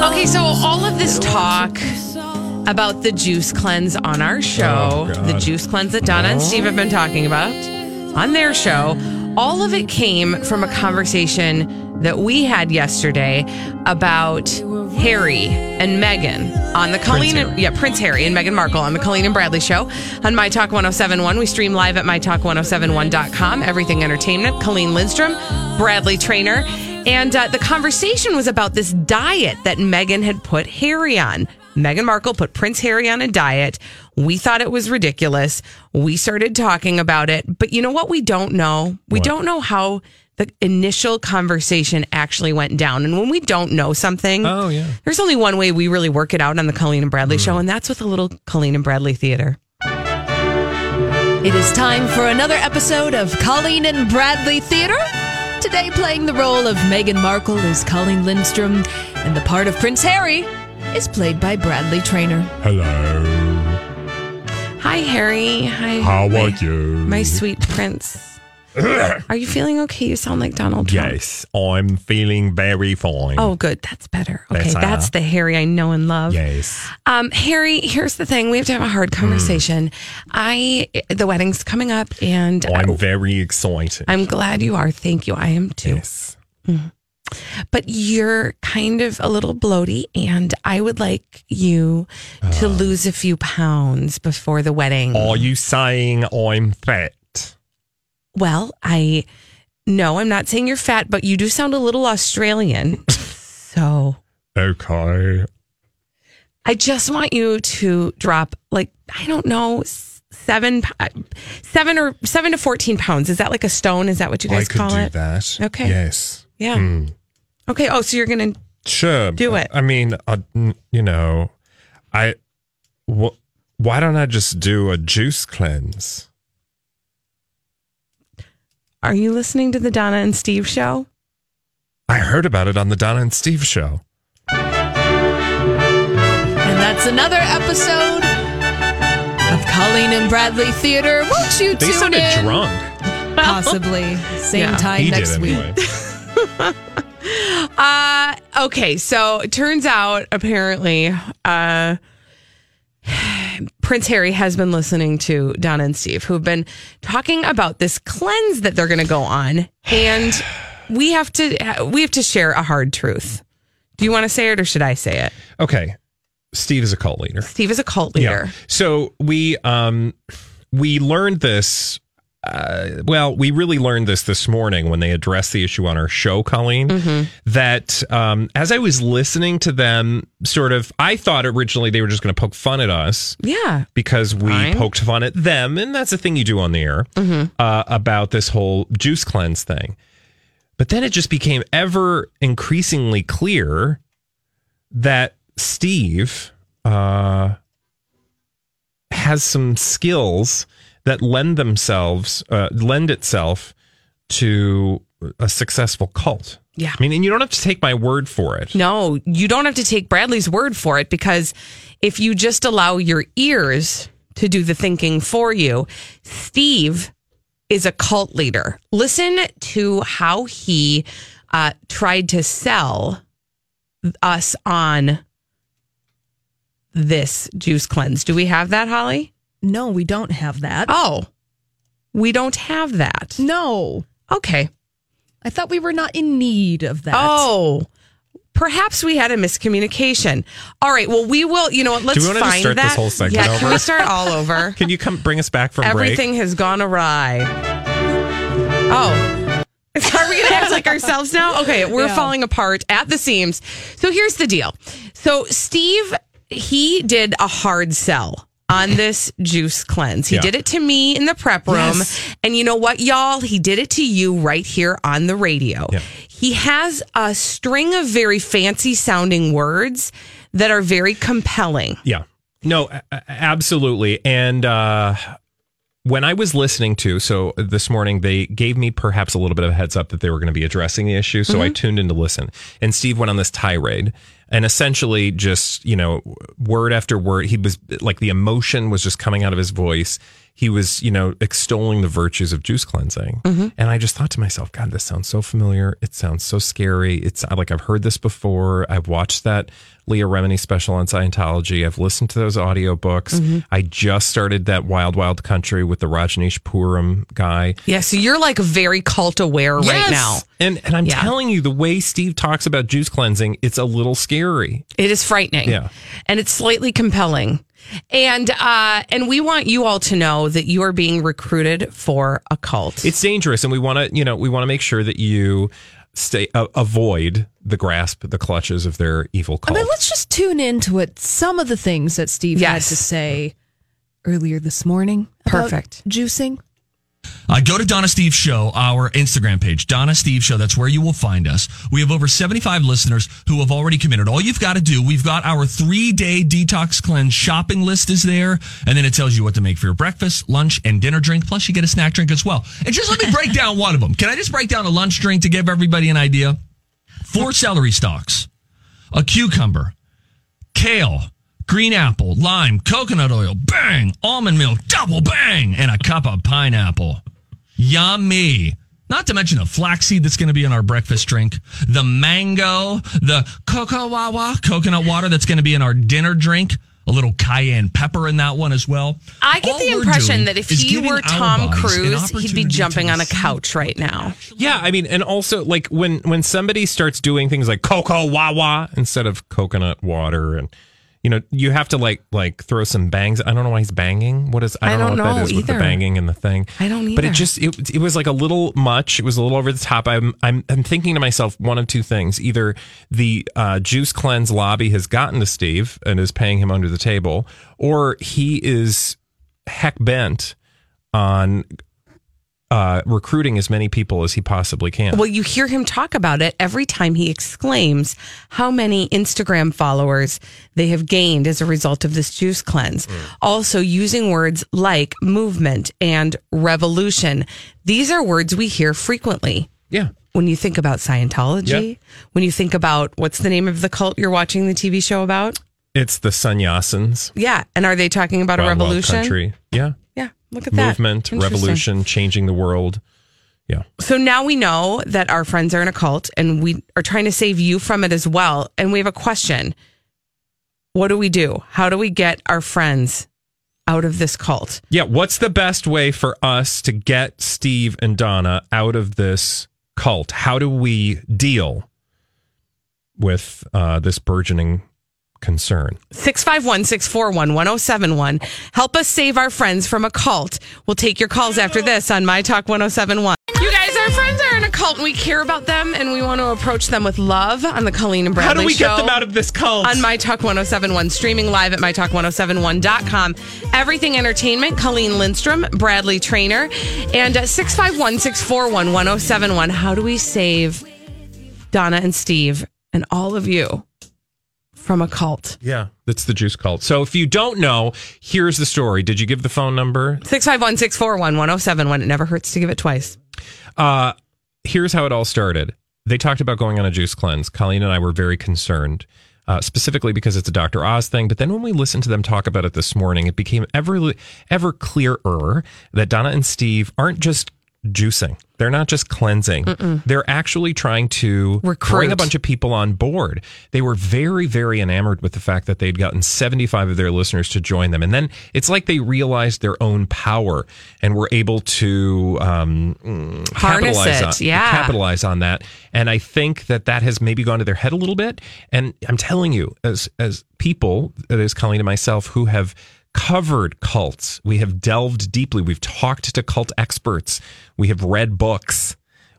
Okay, so all of this talk about the juice cleanse on our show, the juice cleanse that Donna and Steve have been talking about on their show, all of it came from a conversation that we had yesterday about Harry and Meghan on the Colleen and, yeah, Prince Harry and Meghan Markle on the Colleen and Bradley show on My Talk 1071. We stream live at mytalk1071.com. Everything Entertainment, Colleen Lindstrom, Bradley Traynor. And uh, the conversation was about this diet that Meghan had put Harry on. Meghan Markle put Prince Harry on a diet. We thought it was ridiculous. We started talking about it. But you know what we don't know? We don't know how the initial conversation actually went down. And when we don't know something, Oh, yeah. there's only one way we really work it out on the Colleen and Bradley show, and that's with a little Colleen and Bradley theater. It is time for another episode of Colleen and Bradley Theater. Today, playing the role of Meghan Markle is Colleen Lindstrom, and the part of Prince Harry is played by Bradley Traynor. Hello. Hi, Harry. Hi. How my- are you? My sweet prince. Are you feeling okay? You sound like Donald Trump. Yes, I'm feeling very fine. Oh, good. That's better. Okay, Better. that's the Harry I know and love. yes. Um, Harry, here's the thing. We have to have a hard Hmm. conversation. I the wedding's coming up, and I'm uh, very excited. I'm glad you are. Thank you. I am too. yes. But you're kind of a little bloaty, and I would like you to Uh. lose a few pounds before the wedding. Are you saying I'm fat? Well, I no, I'm not saying you're fat, but you do sound a little Australian. so Okay. I just want you to drop like I don't know seven, p- seven or seven to fourteen pounds. Is that like a stone? Is that what you guys I guys could call do it? that. Okay. Yes. Yeah. Okay. Oh, so you're gonna Sure. Do it. I mean, uh, you know, I. Wh- why don't I just do a juice cleanse? Are you listening to the Donna and Steve show? I heard about it on the Donna and Steve show. And that's another episode of Colleen and Bradley Theater. Won't you They tune sounded in? drunk. Possibly. Same Yeah. time He next did week. anyway. Uh okay, so it turns out apparently uh Prince Harry has been listening to Donna and Steve, who've been talking about this cleanse that they're going to go on, and we have to we have to share a hard truth. Do you want to say it or should I say it? okay. Steve is a cult leader. Steve is a cult leader. Yeah. So we um we learned this. Uh, well, we really learned this this morning when they addressed the issue on our show, Colleen. Mm-hmm. That um, as I was listening to them, sort of, I thought originally they were just going to poke fun at us Yeah. because we Fine. Mm-hmm. poked fun at them, and that's a thing you do on the air uh, about this whole juice cleanse thing. But then it just became ever increasingly clear that Steve uh, has some skills that lend themselves, uh, lend itself to a successful cult. Yeah. I mean, and you don't have to take my word for it. No, you don't have to take Bradley's word for it because if you just allow your ears to do the thinking for you, Steve is a cult leader. Listen to how he uh, tried to sell us on this juice cleanse. Do we have that, Holly? No, we don't have that. Oh, we don't have that. No. Okay. I thought we were not in need of that. Oh, perhaps we had a miscommunication. All right. Well, we will. You know what? Let's we wanna find start that. this whole segment yeah. Can over? we start all over? Can you come bring us back from Everything has gone awry. Oh. Are we going to act like ourselves now? Okay, we're Yeah. falling apart at the seams. So here's the deal. So Steve, he did a hard sell on this juice cleanse. He Yeah. did it to me in the prep room. Yes. And you know what, y'all? He did it to you right here on the radio. Yeah. He has a string of very fancy sounding words that are very compelling. Yeah. No, absolutely. And uh, when I was listening to, so this morning, they gave me perhaps a little bit of a heads up that they were going to be addressing the issue. So I tuned in to listen. And Steve went on this tirade and essentially just, you know, word after word, he was like the emotion was just coming out of his voice. He was, you know, extolling the virtues of juice cleansing. Mm-hmm. And I just thought to myself, God, this sounds so familiar. It sounds so scary. It's like I've heard this before. I've watched that Leah Remini special on Scientology. I've listened to those audiobooks. Mm-hmm. I just started that Wild Wild Country with the Rajneeshpuram guy. Yeah, so you're like very cult aware right Yes! now. And and I'm Yeah. telling you, the way Steve talks about juice cleansing, it's a little scary. It is frightening. Yeah. And it's slightly compelling. And uh and we want you all to know that you are being recruited for a cult. It's dangerous, and we want to, you know, we want to make sure that you stay uh, avoid the grasp, the clutches of their evil I cult. mean, let's just tune into what some of the things that Steve had to say earlier this morning. about Perfect. Juicing. Uh, go to Donna Steve Show, our Instagram page, Donna Steve Show. That's where you will find us. We have over 75 listeners who have already committed. All you've got to do, we've got our three day detox cleanse shopping list is there. And then it tells you what to make for your breakfast, lunch, and dinner drink. Plus, you get a snack drink as well. And just let me break down one of them. Can I just break down a lunch drink to give everybody an idea? Four celery stalks, a cucumber, kale, green apple, lime, coconut oil, bang, almond milk, double bang, and a cup of pineapple. Yummy. Not to mention the flaxseed that's going to be in our breakfast drink, the mango, the cocoa wawa, coconut water that's going to be in our dinner drink, a little cayenne pepper in that one as well. I get All the impression that if is he were Tom Cruise, he'd be jumping on a couch right now. yeah, I mean, and also like when when somebody starts doing things like cocoa wawa instead of coconut water, and you know, you have to like like throw some bangs. I don't know why he's banging. What is I I don't, know don't what that is with the banging and the thing. I don't either. But it just it, it was like a little much. It was a little over the top. I'm I'm I'm thinking to myself one of two things: either the uh, juice cleanse lobby has gotten to Steve and is paying him under the table, or he is heck bent on uh, recruiting as many people as he possibly can. Well, you hear him talk about it every time he exclaims how many Instagram followers they have gained as a result of this juice cleanse. Mm. Also, using words like movement and revolution. These are words we hear frequently. yeah. When you think about Scientology, Yep. when you think about what's the name of the cult you're watching the TV show about? It's the sannyasins. Yeah. And are they talking about a Wild Wild revolution? Country. Yeah. Look at that. Movement, revolution, changing the world. Yeah. So now we know that our friends are in a cult and we are trying to save you from it as well. And we have a question. What do we do? How do we get our friends out of this cult? Yeah. What's the best way for us to get Steve and Donna out of this cult? How do we deal with uh, this burgeoning concern? 651 641 1071. Help us save our friends from a cult. We'll take your calls after this on My Talk 1071. You guys, our friends are in a cult and we care about them and we want to approach them with love on the Colleen and Bradley show. How do we show. get them out of this cult? on My Talk 1071, streaming live at MyTalk1071.com. Everything Entertainment, Colleen Lindstrom, Bradley Traynor, and uh, 651 641 1071. How do we save Donna and Steve and all of you from a cult? yeah. That's the juice cult. So if you don't know, here's the story. Did you give the phone number? 651 641 1071. It never hurts to give it twice. Uh, here's how it all started. They talked about going on a juice cleanse. Colleen and I were very concerned, uh, specifically because it's a Dr. Oz thing. But then when we listened to them talk about it this morning, it became ever ever clearer that Donna and Steve aren't just juicing. They're not just cleansing. They're actually trying to bring Recruit. a bunch of people on board. They were very, very enamored with the fact that they'd gotten 75 of their listeners to join them. And then it's like they realized their own power and were able to um, mm, capitalize it, on, yeah. capitalize on that. And I think that that has maybe gone to their head a little bit. And I'm telling you, as as people, as Colleen and myself, who have covered cults, we have delved deeply. We've talked to cult experts. We have read books.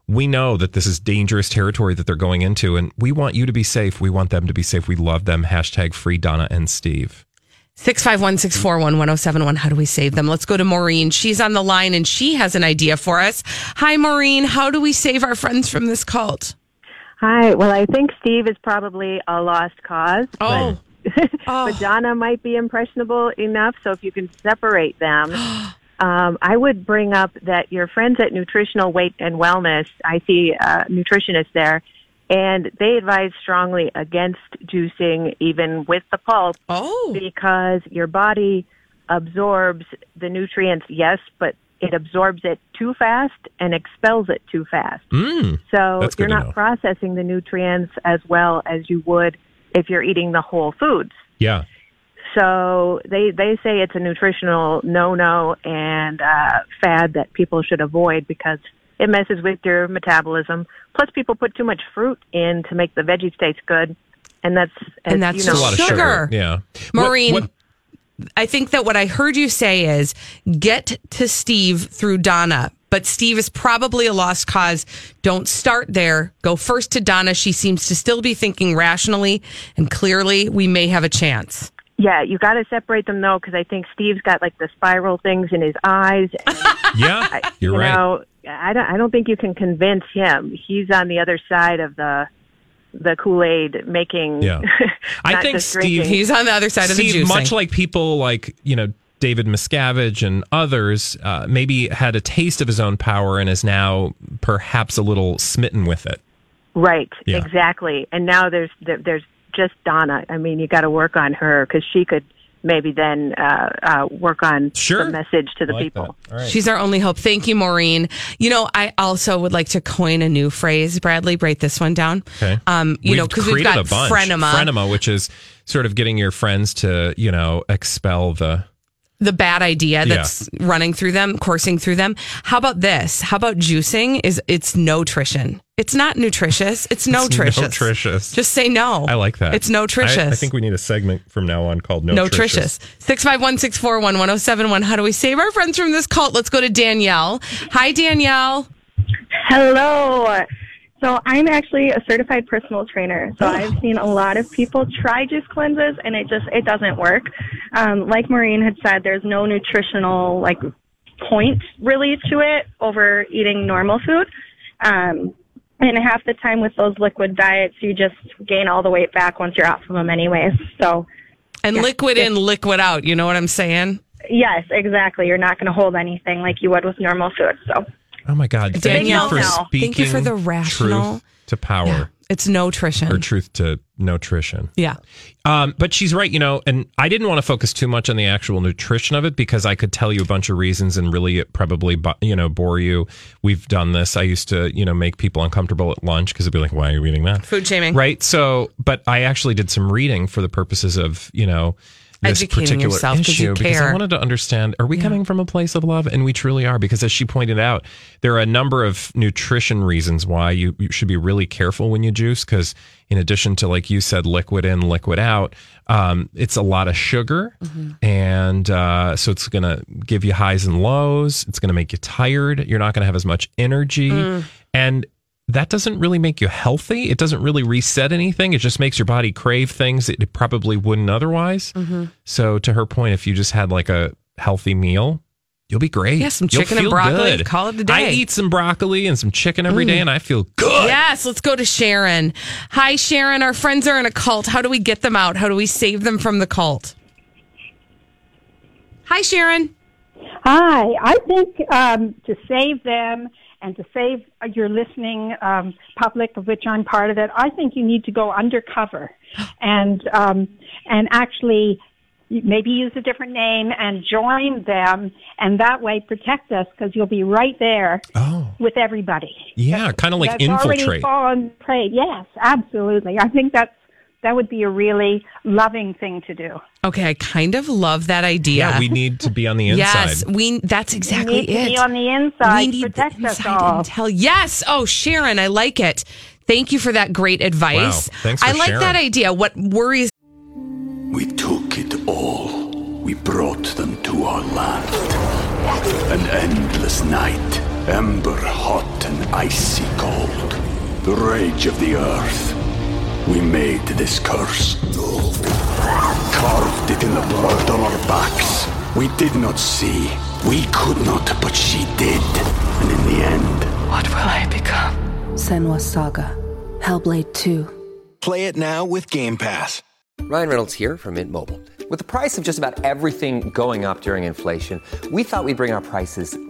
We know that this is dangerous territory that they're going into, and we want you to be safe. We want them to be safe. We love them. Hashtag free Donna and Steve. 651 641 1071. How do we save them? Let's go to Maureen. She's on the line and she has an idea for us. Hi, Maureen. How do we save our friends from this cult? Hi. Well, I think Steve is probably a lost cause. Oh. But Donna might be impressionable enough, so if you can separate them, um, I would bring up that your friends at Nutritional Weight and Wellness, I see uh, nutritionists there, and they advise strongly against juicing even with the pulp Oh. because your body absorbs the nutrients, yes, but it absorbs it too fast and expels it too fast. Mm, So you're not processing the nutrients as well as you would if you're eating the whole foods. yeah. So they they say it's a nutritional no no and uh, fad that people should avoid because it messes with your metabolism. Plus, people put too much fruit in to make the veggies taste good, and that's And that's you know, a lot of Sugar. sugar. Yeah. What- Maureen, what- I think that what I heard you say is get to Steve through Donna. But Steve is probably a lost cause. Don't start there. Go first to Donna. She seems to still be thinking rationally and clearly. We may have a chance. Yeah, you got to separate them though, because I think Steve's got like the spiral things in his eyes. And, yeah. You're you right. know, I don't. I don't think you can convince him. He's on the other side of the the Kool Aid making. Yeah. I think just Steve- drinking. He's on the other side of the Steve, juicing. much like people like you know David Miscavige and others, uh, maybe had a taste of his own power and is now perhaps a little smitten with it. Right, Yeah. exactly. And now there's there's just Donna. I mean, you got to work on her because she could maybe then uh, uh, work on Sure. the message to the like people. that. All right. She's our only hope. Thank you, Maureen. You know, I also would like to coin a new phrase. Bradley, break this one down. Okay. Um, you know, because we've got a bunch. frenema, Frenema, which is sort of getting your friends to you know expel the. The bad idea that's running through them, coursing through them. How about this? How about juicing? Is it's no nutrition? It's not nutritious. It's no It's nutritious. nutritious. Just say no. I like that. It's no nutritious. I, I think we need a segment from now on called No, no nutritious. Six five one six four one one zero seven one. How do we save our friends from this cult? Let's go to Danielle. Hi, Danielle. Hello. So I'm actually a certified personal trainer. So I've seen a lot of people try juice cleanses and it just it doesn't work. Um, like Maureen had said, there's no nutritional like point really to it over eating normal food. Um, and half the time with those liquid diets, you just gain all the weight back once you're off of them anyways. So And liquid in, liquid out. You know what I'm saying? yes, exactly. You're not going to hold anything like you would with normal food. So Oh my God! Thank you for no. speaking. Thank you for the rational- truth to power It's no nutrition. or truth to nutrition. yeah. Um, but she's right, you know, and I didn't want to focus too much on the actual nutrition of it because I could tell you a bunch of reasons and really it probably, you know, bore you. We've done this. I used to, you know, make people uncomfortable at lunch because it'd be like, why are you eating that? Food shaming. Right. So, but I actually did some reading for the purposes of, you know, this particular yourself issue you because I wanted to understand are we coming from a place of love? And we truly are because as she pointed out, there are a number of nutrition reasons why you, you should be really careful when you juice because in addition to like you said, liquid in, liquid out, um, it's a lot of sugar, and uh, so it's going to give you highs and lows. It's going to make you tired. You're not going to have as much energy, and that doesn't really make you healthy. It doesn't really reset anything. It just makes your body crave things it probably wouldn't otherwise. So, to her point, if you just had like a healthy meal, you'll be great. Yeah, some You'll chicken and broccoli, good. call it a day. I eat some broccoli and some chicken every day, and I feel good. Yes, let's go to Sharon. Hi, Sharon. Our friends are in a cult. How do we get them out? How do we save them from the cult? Hi, Sharon. Hi, I think um, to save them and to save your listening um, public, of which I'm part of it, I think you need to go undercover and um, and actually maybe use a different name and join them, and that way protect us because you'll be right there Oh. with everybody. Yeah, kind of like infiltrate. that's already infiltrate. fallen prey. Yes, absolutely. I think that's that would be a really loving thing to do. Okay, I kind of love that idea. Yeah, we need to be on the inside. Yes, we. That's exactly we need it. to be on the inside we to need protect the us all. intel. Yes. Oh, Sharon, I like it. Thank you for that great advice. Wow, thanks for I like sharing. that idea. What worries We took it all. We brought them to our land. An endless night, ember hot and icy cold. The rage of the earth. We made this curse. Carved it in the blood on our backs. We did not see. We could not, but she did. And in the end, What will I become? Senua's Saga. Hellblade 2. Play it now with Game Pass. Ryan Reynolds here from Mint Mobile. With the price of just about everything going up during inflation, we thought we'd bring our prices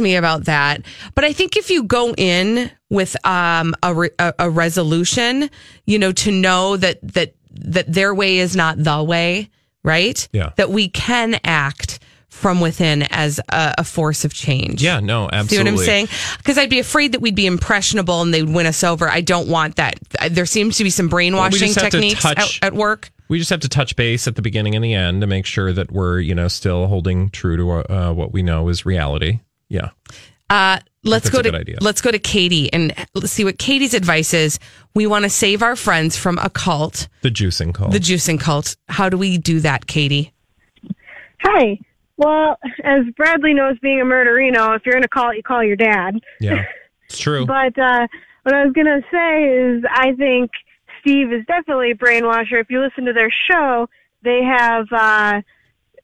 me about that. But I think if you go in with um, a, re- a resolution, you know, to know that that that their way is not the way, right? Yeah. That we can act from within as a, a force of change. Yeah, no, absolutely. See what I'm saying? Because I'd be afraid that we'd be impressionable and they'd win us over. I don't want that. There seems to be some Well, we brainwashing to techniques touch- at, at work. We just have to touch base at the beginning and the end to make sure that we're, you know, still holding true to uh, what we know is reality. Yeah. Uh, let's go to idea. let's go to Katie and let's see what Katie's advice is. We want to save our friends from a cult, The juicing call. the juicing cult. How do we do that, Katie? Hi. Well, as Bradley knows, being a murderino, if you're in a call, you call your dad. yeah. It's true. But uh, what I was going to say is, I think Steve is definitely a brainwasher. If you listen to their show, they have, uh,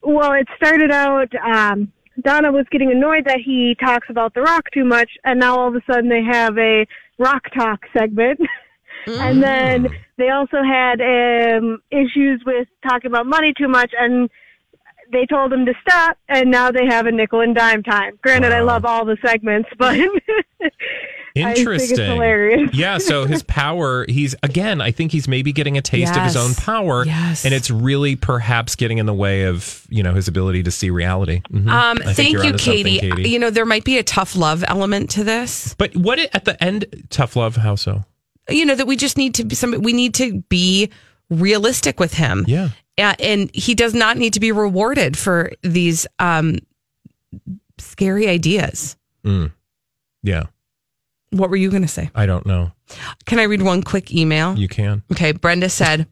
well, it started out, um, Donna was getting annoyed that he talks about The Rock too much, and now all of a sudden they have a Rock Talk segment. and then they also had um, issues with talking about money too much, and they told him to stop, and now they have a nickel and dime time. Granted, I love all the segments, but I think it's Interesting. hilarious. yeah. So his power, he's again, I think he's maybe getting a taste of his own power. Yes. And it's really perhaps getting in the way of, you know, his ability to see reality. Mhm. Um, thank you're you, onto something, Katie. Katie. You know, there might be a tough love element to this. But what it, at the end, tough love, how so? You know that we just need to be some. We need to be realistic with him. Yeah. Uh, and he does not need to be rewarded for these um, scary ideas. Mm. Yeah. What were you going to say? I don't know. Can I read one quick email? You can. Okay, Brenda said,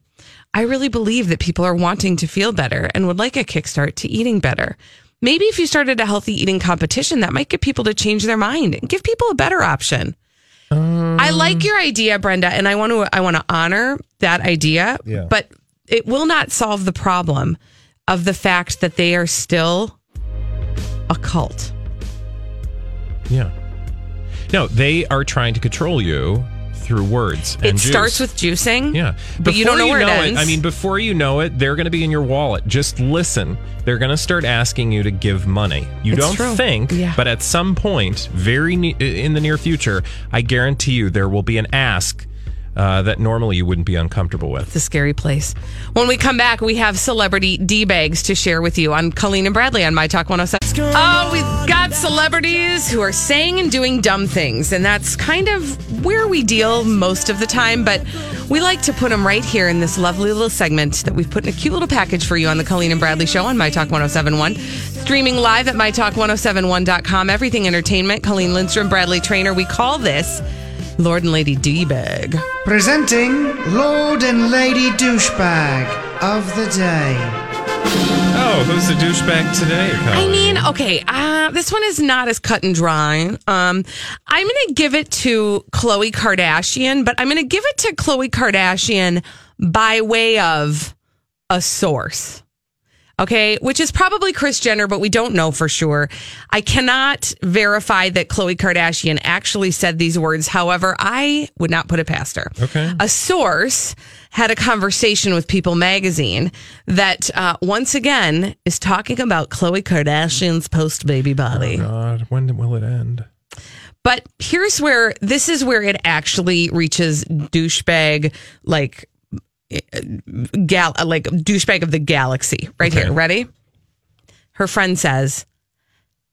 I really believe that people are wanting to feel better and would like a kickstart to eating better. Maybe if you started a healthy eating competition, that might get people to change their mind and give people a better option. I um, like your idea, Brenda, and I want to I want to honor that idea. Yeah. But it will not solve the problem of the fact that they are still a cult. Yeah. No, they are trying to control you through words. And it juice. starts with juicing. Yeah. But you don't know where it it, ends. I mean, before you know it, they're going to be in your wallet. Just listen. They're going to start asking you to give money. You It's don't true. think, Yeah. but at some point, very ne- in the near future, I guarantee you there will be an ask uh, that normally you wouldn't be uncomfortable with. It's a scary place. When we come back, we have celebrity D bags to share with you on Colleen and Bradley on My Talk 107. Oh, we've got celebrities who are saying and doing dumb things, and that's kind of where we deal most of the time. But we like to put them right here in this lovely little segment that we've put in a cute little package for you on the Colleen and Bradley Show on My Talk 1071. Streaming live at MyTalk1071.com. Everything Entertainment. Colleen Lindstrom, Bradley Traynor. We call this Lord and Lady D bag. Presenting Lord and Lady Douchebag of the Day. Oh, who's the douchebag today? I mean, okay, uh, this one is not as cut and dry. Um, I'm going to give it to Khloe Kardashian, but I'm going to give it to Khloe Kardashian by way of a source. Okay, which is probably Kris Jenner, but we don't know for sure. I cannot verify that Khloe Kardashian actually said these words. However, I would not put it past her. Okay. A source had a conversation with People magazine that uh, once again is talking about Khloe Kardashian's post baby body. Oh God, when will it end? But here's where this is where it actually reaches douchebag like gal like douchebag of the galaxy right Okay. here. Ready? Her friend says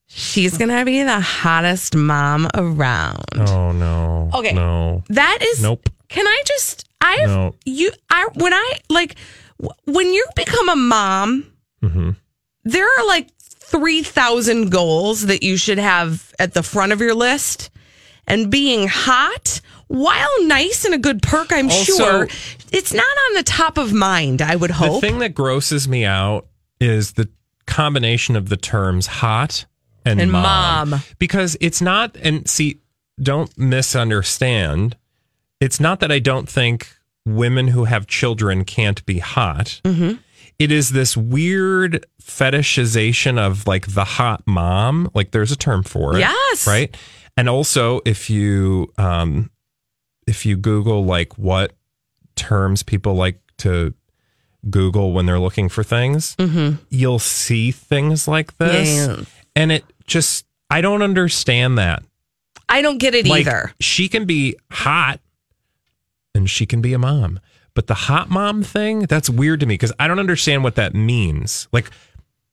she's gonna be the hottest mom around. Oh no. Okay. No. That is Nope. Can I just I No. you I when I like when you become a mom, Mm-hmm. there are like 3,000 goals that you should have at the front of your list. And being hot, while nice and a good perk, I'm Also- sure, it's not on the top of mind, I would hope. The thing that grosses me out is the combination of the terms hot and, And mom. mom. Because it's not, and see, don't misunderstand. It's not that I don't think women who have children can't be hot. Mm-hmm. It is this weird fetishization of like the hot mom. Like there's a term for it. Yes. Right. And also if you um if you Google like what terms people like to Google when they're looking for things, Mm-hmm. you'll see things like this. Yeah. And it just I don't understand that. I don't get it Like, either. She can be hot and she can be a mom. But the hot mom thing, that's weird to me because I don't understand what that means. Like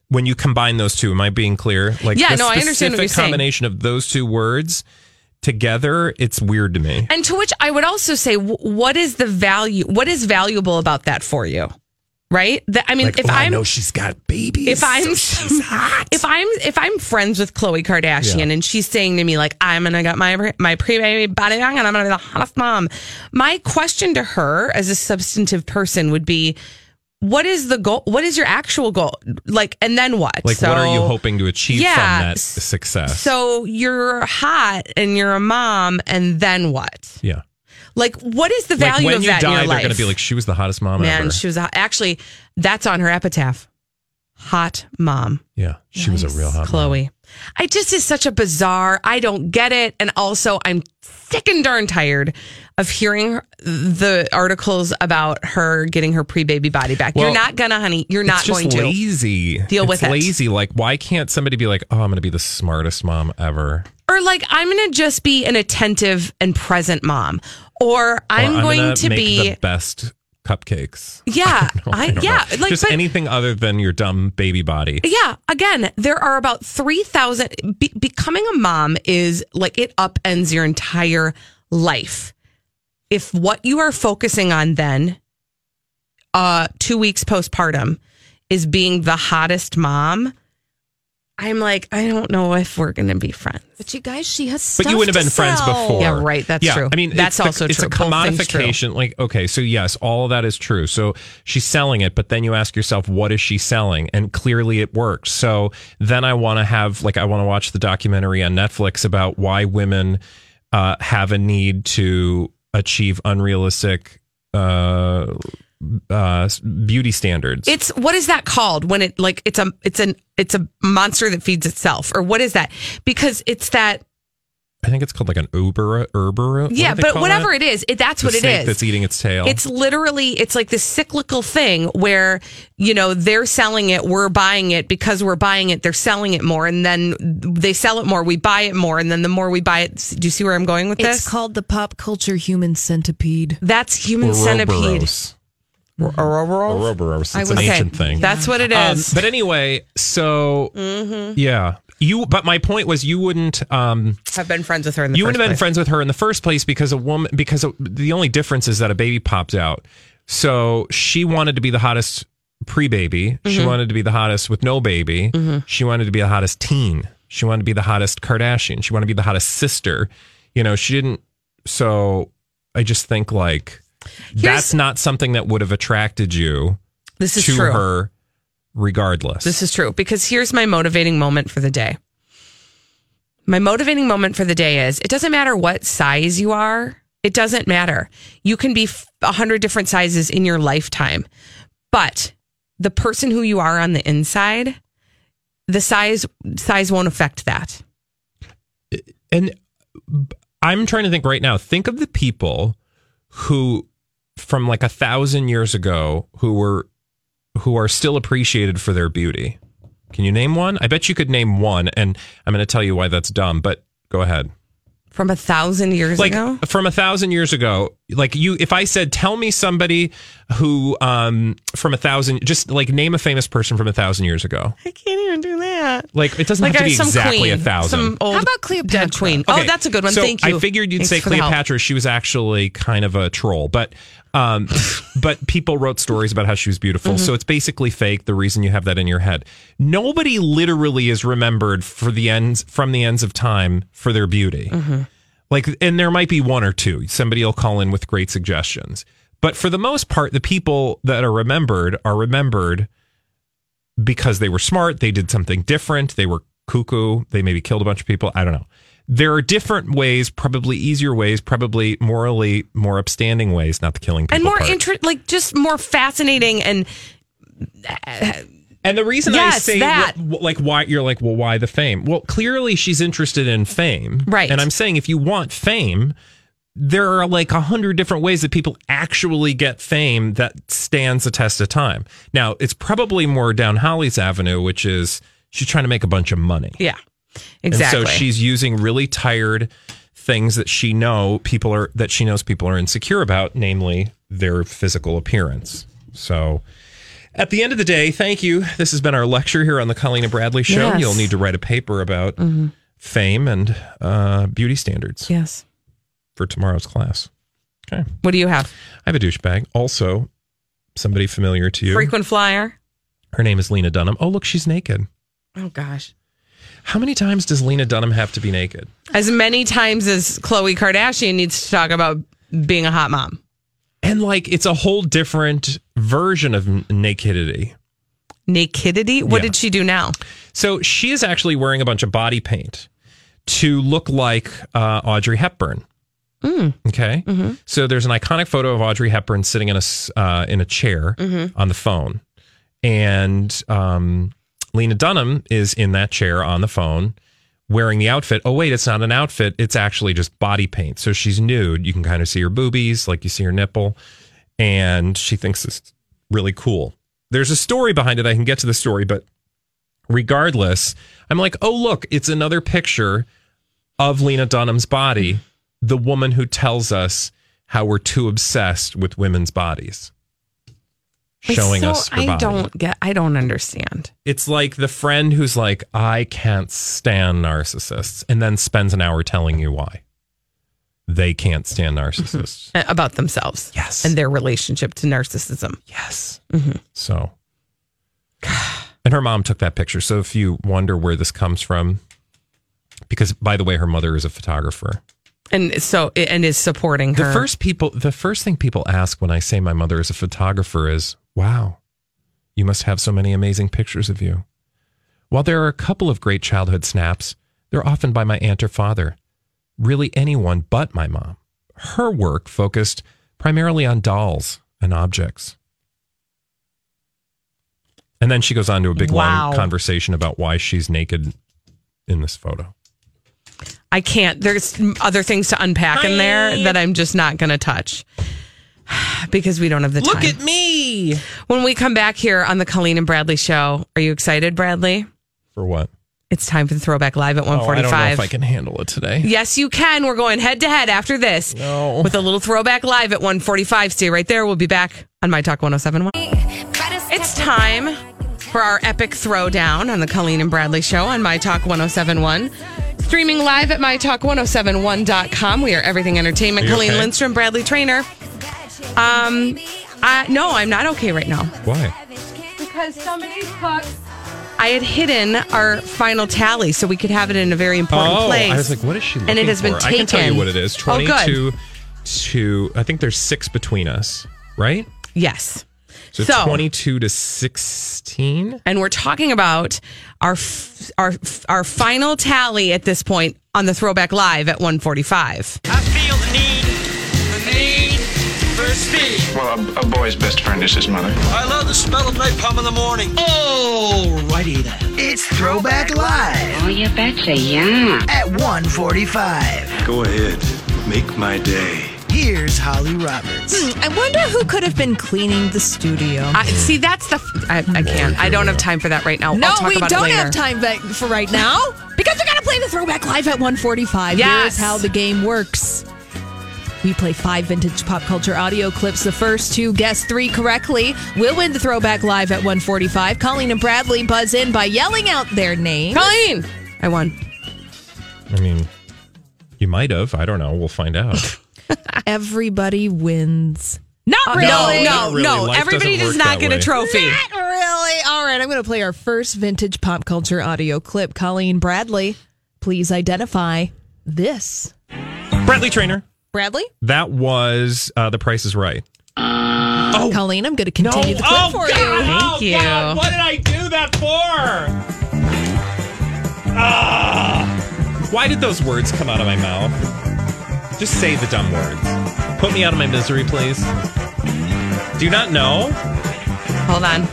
when you combine those two, am I being clear? Like Yeah, no, I understand what you're saying. combination of those two words together, it's weird to me. And to which I would also say, what is the value? What is valuable about that for you? Right? That, I mean, Like, if oh, I I'm know she's got babies. if I'm so she's hot. if I'm if I'm friends with Khloe Kardashian Yeah. and she's saying to me like I'm gonna get my my pre baby body on and I'm gonna be the hottest mom, my question to her as a substantive person would be, what is the goal? What is your actual goal? Like, and then what? Like, what are you hoping to achieve Yeah, from that success? So you're hot and you're a mom, and then what? yeah. Like, what is the Like value when of that die, in your they're going to be like, she was the hottest mom ever. Man, ever. she was a, actually that's on her epitaph. Hot mom. yeah, she was a real hot mom. Khloe. I just is such a bizarre. I don't get it, and also I'm sick and darn tired of hearing the articles about her getting her pre-baby body back. Well, You're not gonna, honey. You're not going to. lazy. Deal it's with it. lazy. Like, why can't somebody be like, oh, I'm going to be the smartest mom ever? Or like I'm gonna just be an attentive and present mom, or I'm, Or going gonna make be the best cupcakes. yeah, No, I, don't yeah, know. like just but, anything other than your dumb baby body. Yeah, again, there are about 3,000. Be- becoming a mom is like it upends your entire life. If what you are focusing on then, uh, two weeks postpartum, is being the hottest mom, I'm like, I don't know if we're going to be friends. But you guys, she has. But you wouldn't have been friends before. Yeah, right, that's yeah, true. I mean, That's it's the- also it's true. a Both true. commodification. Like, okay, so yes, all of that is true. So she's selling it, but then you ask yourself, what is she selling? And clearly, it worked. So then I want to have, like, I want to watch the documentary on Netflix about why women uh, have a need to achieve unrealistic uh, uh, beauty standards. It's what is that called when it like it's a it's an it's a monster that feeds itself or what is that? Because it's that I think it's called like an Uber, Uber. yeah, but whatever it is, it, that's The what it snake is. That's eating its tail. It's literally it's like this cyclical thing where you know they're selling it, we're buying it because we're buying it. They're selling it more, and then they sell it more, we buy it more, and then the more we buy it. Do you see where I'm going with It's this? It's called the pop culture human centipede. That's human centipede. Ouroboros. Ouroboros. It's was- an Okay, ancient thing. That's what it Um, but anyway, so Mm-hmm. yeah, you. But my point was, you wouldn't. Um, I've been friends with her in the you wouldn't have been place. friends with her in the first place because a woman. Because the only difference is that a baby popped out. So she wanted to be the hottest pre-baby. She Mhm. wanted to be the hottest with no baby. Mhm. She wanted to be the hottest teen. She wanted to be the hottest Kardashian. She wanted to be the hottest sister. You know, she didn't. So I just think like that's not something that would have attracted you This is to true. her regardless. This is true because here's my motivating moment for the day. My motivating moment for the day is it doesn't matter what size you are. It doesn't matter. You can be a hundred different sizes in your lifetime, but the person who you are on the inside, the size size won't affect that. And I'm trying to think right now. Think of the people who, from like a thousand years ago, who were who are still appreciated for their beauty. Can you name one? I bet you could name one, and I'm going to tell you why that's dumb. But go ahead. From a thousand years like ago? from a thousand years ago like you if i said tell me somebody who um from a thousand just like name a famous person from a thousand years ago I can't even do that. Like it doesn't Like have to be some exactly queen, a thousand Some old How about Cleopatra? dead queen. oh, that's a good one. so Thank you. I figured you'd Thanks say for the help. Cleopatra. She was actually kind of a troll, but um, but people wrote stories about how she was beautiful. Mm-hmm. So it's basically fake. The reason you have that in your head, nobody literally is remembered for the ends from the ends of time for their beauty. Mm-hmm. Like, and there might be one or two. Somebody will call in with great suggestions, but for the most part, the people that are remembered are remembered because they were smart, they did something different, they were cuckoo, they maybe killed a bunch of people. I don't know. There are different ways, probably easier ways, probably morally more upstanding ways, not the killing people. and more interest, like just more fascinating and And the reason I say that. wh- like why you're like, well, why the fame? Well, clearly she's interested in fame, Right. And I'm saying if you want fame, there are like a hundred different ways that people actually get fame that stands the test of time. Now, it's probably more down Holly's Avenue, which is she's trying to make a bunch of money. yeah, exactly. And so she's using really tired things that she know people are that she knows people are insecure about, namely their physical appearance. So at the end of the day, thank you. This has been our lecture here on the Colleen and Bradley show. Yes. You'll need to write a paper about fame and uh, beauty standards yes. For tomorrow's class. Okay. What do you have? I have a douchebag. Also, somebody familiar to you. Frequent flyer. Her name is Lena Dunham. Oh, look, she's naked. Oh gosh. How many times does Lena Dunham have to be naked? As many times as Khloe Kardashian needs to talk about being a hot mom. And like it's a whole different version of nakedity. Nakedity. What Yeah. did she do now? So she is actually wearing a bunch of body paint to look like uh, Audrey Hepburn. Okay, so there's an iconic photo of Audrey Hepburn sitting in a uh, in a chair on the phone, and um, Lena Dunham is in that chair on the phone wearing the outfit. Oh wait, it's not an outfit; it's actually just body paint. So she's nude. You can kind of see her boobies, like you see her nipple, and she thinks it's really cool. There's a story behind it. I can get to the story, but regardless, I'm like, oh, look, it's another picture of Lena Dunham's body, the woman who tells us how we're too obsessed with women's bodies, showing So us her I body. don't get. I don't understand. It's like the friend who's like, I can't stand narcissists, and then spends an hour telling you why they can't stand narcissists. Uh, About themselves. Yes. And their relationship to narcissism. Yes. So, and her mom took that picture. So if you wonder where this comes from, because by the way, her mother is a photographer. And so, and is supporting her. The first people, the first thing people ask when I say my mother is a photographer is, "Wow, you must have so many amazing pictures of you." While there are a couple of great childhood snaps, they're often by my aunt or father. Really, anyone but my mom. Her work focused primarily on dolls and objects. And then she goes on to a big Wow. long conversation about why she's naked in this photo. I can't. There's other things to unpack in there that I'm just not going to touch because we don't have the time. Look at me. When we come back here on the Colleen and Bradley show, are you excited, Bradley? For what? It's time for the throwback live at 145. Oh, I don't know if I can handle it today. Yes, you can. We're going head to head after this No. with a little throwback live at 145. Stay right there. We'll be back on My Talk 1071. It's time for our epic throwdown on the Colleen and Bradley show on My Talk 1071. Streaming live at MyTalk1071.com. We are everything entertainment. Are Colleen okay? Lindstrom, Bradley Traynor. Um, I, no, I'm not okay right now. Why? Because somebody took. I had hidden our final tally so we could have it in a very important oh, place. I was like, what is she looking And it has been for? I can tell you what it is. Oh, good. to, I think there's six between us, right? Yes. So, So- 22 to 16. and we're talking about our f- our f- our final tally at this point on the Throwback Live at 145. I feel the need, the need for Where's Steve? Well, a, a boy's best friend is his mother. I love the smell of napalm in the morning. Alrighty then. It's Throwback Live. Oh, you betcha, yeah. At 145. Go ahead. Make my day. Here's Holly Roberts. Hmm, I wonder who could have been cleaning the studio. I, see, that's the. f- I, I can't. I don't have time for that right now. no, I'll talk we about don't it later. have time back for right now because we're gonna play the throwback live at 1:45. Yes. Here's how the game works. We play five vintage pop culture audio clips. The first two guess three correctly will win the throwback live at 145. Colleen and Bradley buzz in by yelling out their name. Colleen, I won. I mean, you might have. I don't know. We'll find out. Everybody wins. Not Uh, really. no, No, not really. no. Life Everybody doesn't does work not that get a trophy. Not really. All right, I'm going to play our first vintage pop culture audio clip. Colleen Bradley, please identify this. Bradley Traynor. Bradley? That was uh, The Price is Right. Oh. Colleen, I'm going to continue the clip Oh, for God. you. Thank you. What did I do that for? Ah. Why did those words come out of my mouth? Just say the dumb words. Put me out of my misery, please. Do you not know? Hold on.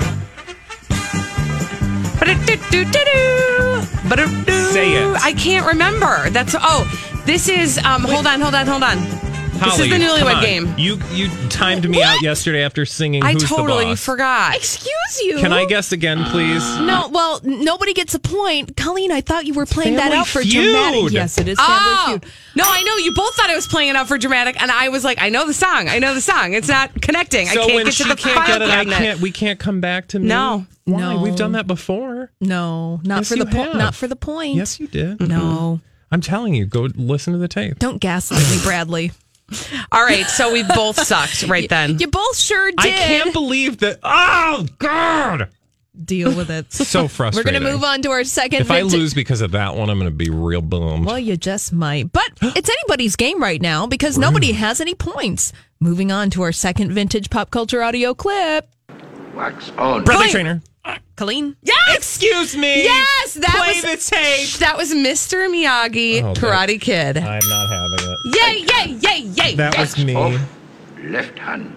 Say it. I can't remember. That's oh, this is um. Hold on, hold on, hold on. This is the newlywed game. You you timed me out yesterday after singing. I Who's totally the boss? forgot. Excuse you. Can I guess again, please? No, well, nobody gets a point. Colleen, I thought you were playing that Family out for Feud. dramatic. Yes, it is Family Oh Feud. no, I know you both thought I was playing it out for dramatic, and I was like, I know the song, I know the song. It's not connecting. I So can't when get she to the can't file get it, I can't. We can't come back to me. No. Why? No. We've done that before. No, not Yes, for the po- not for the point. Yes, you did. No, I'm telling you, go listen to the tape. don't gaslight me, Bradley. All right, so we both sucked right then. You both sure did. I can't believe that. Oh God! deal with it. So frustrating. We're frustrating. going to move on to our second. If I vintage- lose because of that one, I'm going to be real bummed. Well, you just might. But it's anybody's game right now because nobody has any points. Moving on to our second vintage pop culture audio clip. Wax on. Bradley Colleen. Traynor. Colleen. Yes. Excuse me. Yes, that Play was the tape. That was Mr. Miyagi, Oh, Karate Kid. I'm not having it. Yay! Yay! Yay! Yay! That yay. was me. Off. Left hand.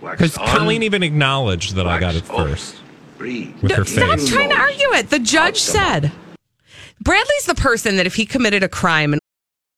Because. Colleen even acknowledged that I got it wax off. first Breathe. with her Stop face. trying to argue it. The judge said. Bradley's the person that if he committed a crime and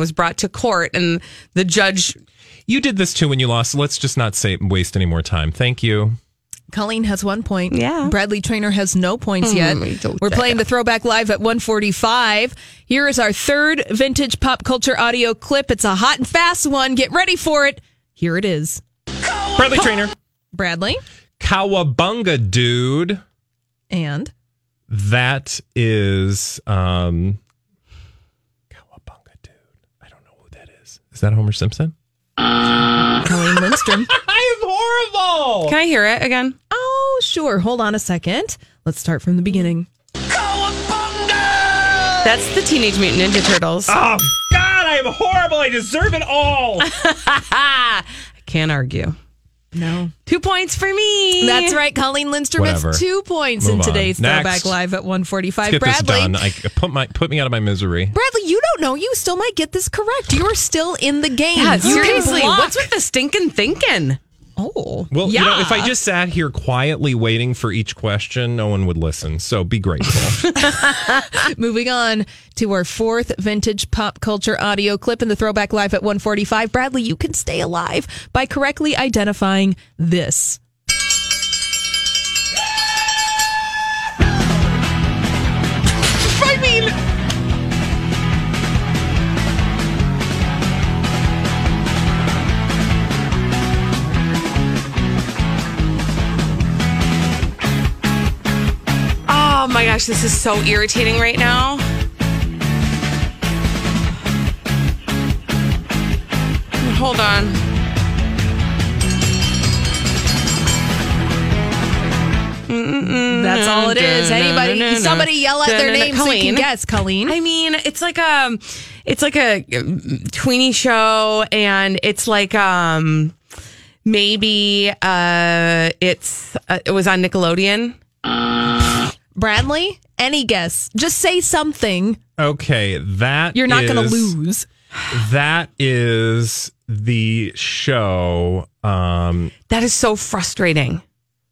Was brought to court and the judge You did this too when you lost. Let's just not say waste any more time. Thank you. Colleen has one point. Yeah. Bradley Traynor has no points Mm, yet. Mm, We're playing the throwback live at 145. Here is our third vintage pop culture audio clip. It's a hot and fast one. Get ready for it. Here it is. Bradley Traynor. Bradley Cowabunga, dude. and That is um Cowabunga, dude. I don't know who that is. Is that Homer Simpson? Colleen Lindstrom. I'm horrible. Can I hear it again? Oh, sure. Hold on a second. Let's start from the beginning. That's the Teenage Mutant Ninja Turtles. Oh God, I am horrible. I deserve it all. I can't argue. No. Two points for me. That's right. Colleen Lindstrom Whatever. has two points in Move on. today's Next. throwback live at 145. Let's get this Bradley. done. I put my put me out of my misery. Bradley, you don't know. You still might get this correct. You're still in the game. Yeah, You can seriously. block. What's with the stinking thinking? Oh, Well, you know, if I just sat here quietly waiting for each question, no one would listen. So be grateful. Moving on to our fourth vintage pop culture audio clip in the Throwback Live at 145. Bradley, you can stay alive by correctly identifying this. Oh my gosh, this is so irritating right now. Hold on. That's all it is. Anybody, somebody yell at their name so you can Colleen. guess. Colleen. I mean, it's like a, it's like a tweeny show, and it's like um, maybe uh, it's uh, it was on Nickelodeon. Bradley, any guess? Just say something. okay, that You're not going to lose. That is the show. Um, That is so frustrating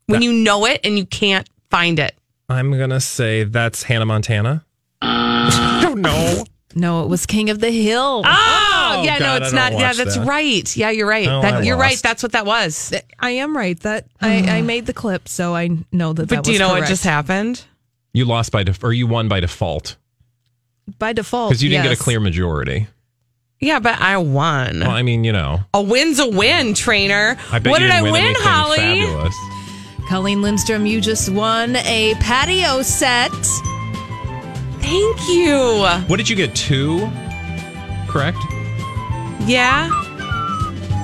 when you know it and you can't find it. I'm gonna say that's Hannah Montana. I don't know. No, it was King of the Hill. Oh, yeah, God, no, it's don't. Yeah, that's that. right. Yeah, you're right. Oh, that, you're right. That's what that was. I am right. That I, I made the clip, so I know that. But that do you was know what just happened? You lost by def- or you won by default by default? because you didn't yes. get a clear majority. Yeah, but I won. Well, I mean, you know, A win's a win, Traynor. I bet what you did didn't I win, win, Holly? Fabulous. Colleen Lindstrom, you just won a patio set. Thank you. What did you get? Two, correct? Yeah.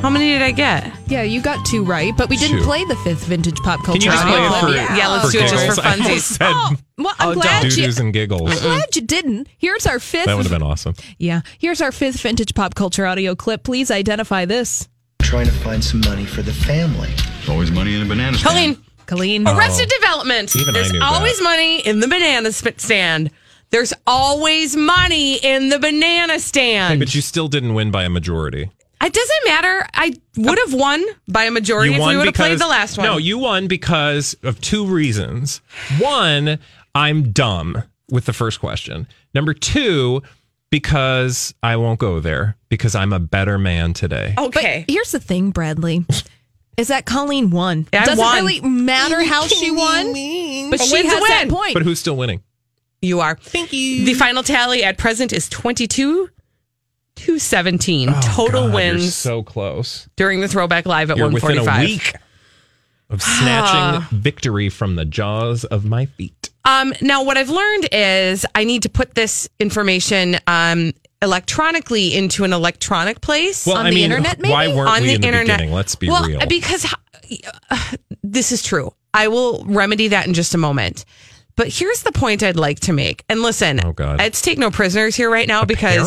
How many did I get? Yeah, you got two right, but we didn't Two. play the fifth vintage pop culture. Can you just play audio it clip. for yeah. Yeah, let's for do it just giggles? for I almost funsies. said Oh, well, I'm Oh, glad you. doo-doos and giggles. I'm glad you didn't. Here's our fifth. That would have been awesome. Yeah, here's our fifth vintage pop culture audio clip. Please identify this. Trying to find some money for the family. Always money in a banana stand. Colleen, Colleen. Arrested Development. Even I There's knew that. always money in the banana sp- stand. There's always money in the banana Hey, stand. but you still didn't win by a majority. It doesn't matter. I would have won by a majority You if we would have played the last one. no, you won because of two reasons. One, I'm dumb with the first question. Number two, because I won't go there because I'm a better man today. okay. But here's the thing, Bradley. Is that Colleen won? Yeah, Doesn't won. really matter how she won, but A she win's a has that point. But who's still winning? You are. Thank you. The final tally at present is 22 to 17 total Oh, God, wins so close. during the throwback live at You're within 145. a week of snatching victory from the jaws of my feet. Um, now, what I've learned is I need to put this information um, electronically into an electronic place Well, On I the mean, internet, maybe? why weren't on we the in the internet. beginning? Let's be well, real. because uh, this is true. I will remedy that in just a moment. But here's the point I'd like to make. And listen, Oh, God. let's take no prisoners here right now because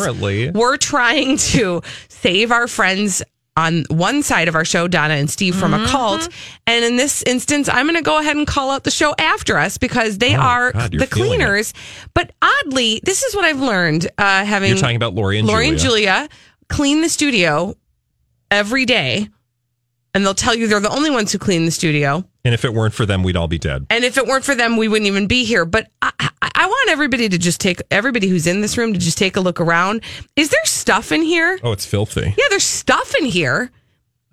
we're trying to save our friends on one side of our show, Donna and Steve from Mm-hmm. a cult. And in this instance, I'm going to go ahead and call out the show after us because they Oh, are God, the cleaners. But oddly, this is what I've learned uh, having You're talking about Lori and Julia. Lori Julia. and Julia clean the studio every day. And they'll tell you they're the only ones who clean the studio. And if it weren't for them, we'd all be dead. And if it weren't for them, we wouldn't even be here. But I, I, I want everybody to just take everybody who's in this room to just take a look around. Is there stuff in here? Oh, it's filthy. Yeah, there's stuff in here,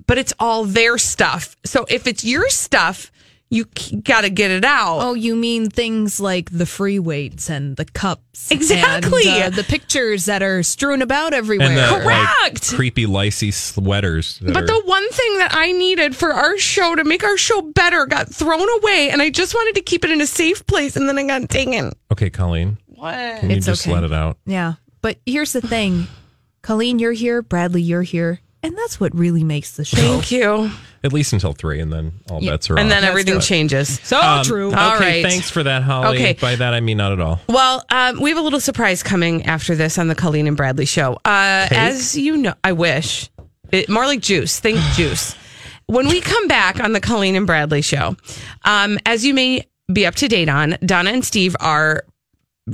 but it's all their stuff. So if it's your stuff, you got to get it out. Oh, you mean things like the free weights and the cups, Exactly. and, uh, the pictures that are strewn about everywhere. And the like, Correct. creepy Lacey sweaters. But are- the one thing that I needed for our show to make our show better got thrown away, and I just wanted to keep it in a safe place, and then I got taken. okay, Colleen, What? can you It's just okay. let it out? Yeah, but here's the thing, Colleen, you're here. Bradley, you're here, and that's what really makes the show. Thank you. At least until three, and then all Yeah. bets are off. And off. then everything changes. So Um, true. Okay, All right. thanks for that, Holly. Okay. By that I mean not at all. Well, um, we have a little surprise coming after this on the Colleen and Bradley show. Uh, as you know, I wish it, more like juice. Think juice. When we come back on the Colleen and Bradley show, um, as you may be up to date on, Donna and Steve are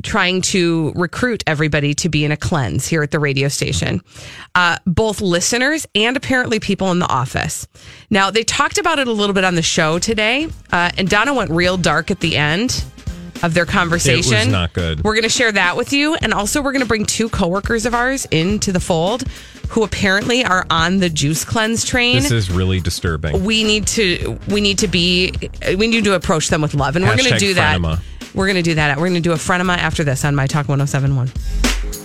trying to recruit everybody to be in a cleanse here at the radio station, uh, both listeners and apparently people in the office. Now, they talked about it a little bit on the show today, uh, and Donna went real dark at the end of their conversation. It was not good. We're going to share that with you. And also, we're going to bring two coworkers of ours into the fold who apparently are on the juice cleanse train. This is really disturbing. we need to we need to be we need to approach them with love and we're going to Hashtag do that frenema. We're going to do that. We're going to do a frenema after this on my talk 1071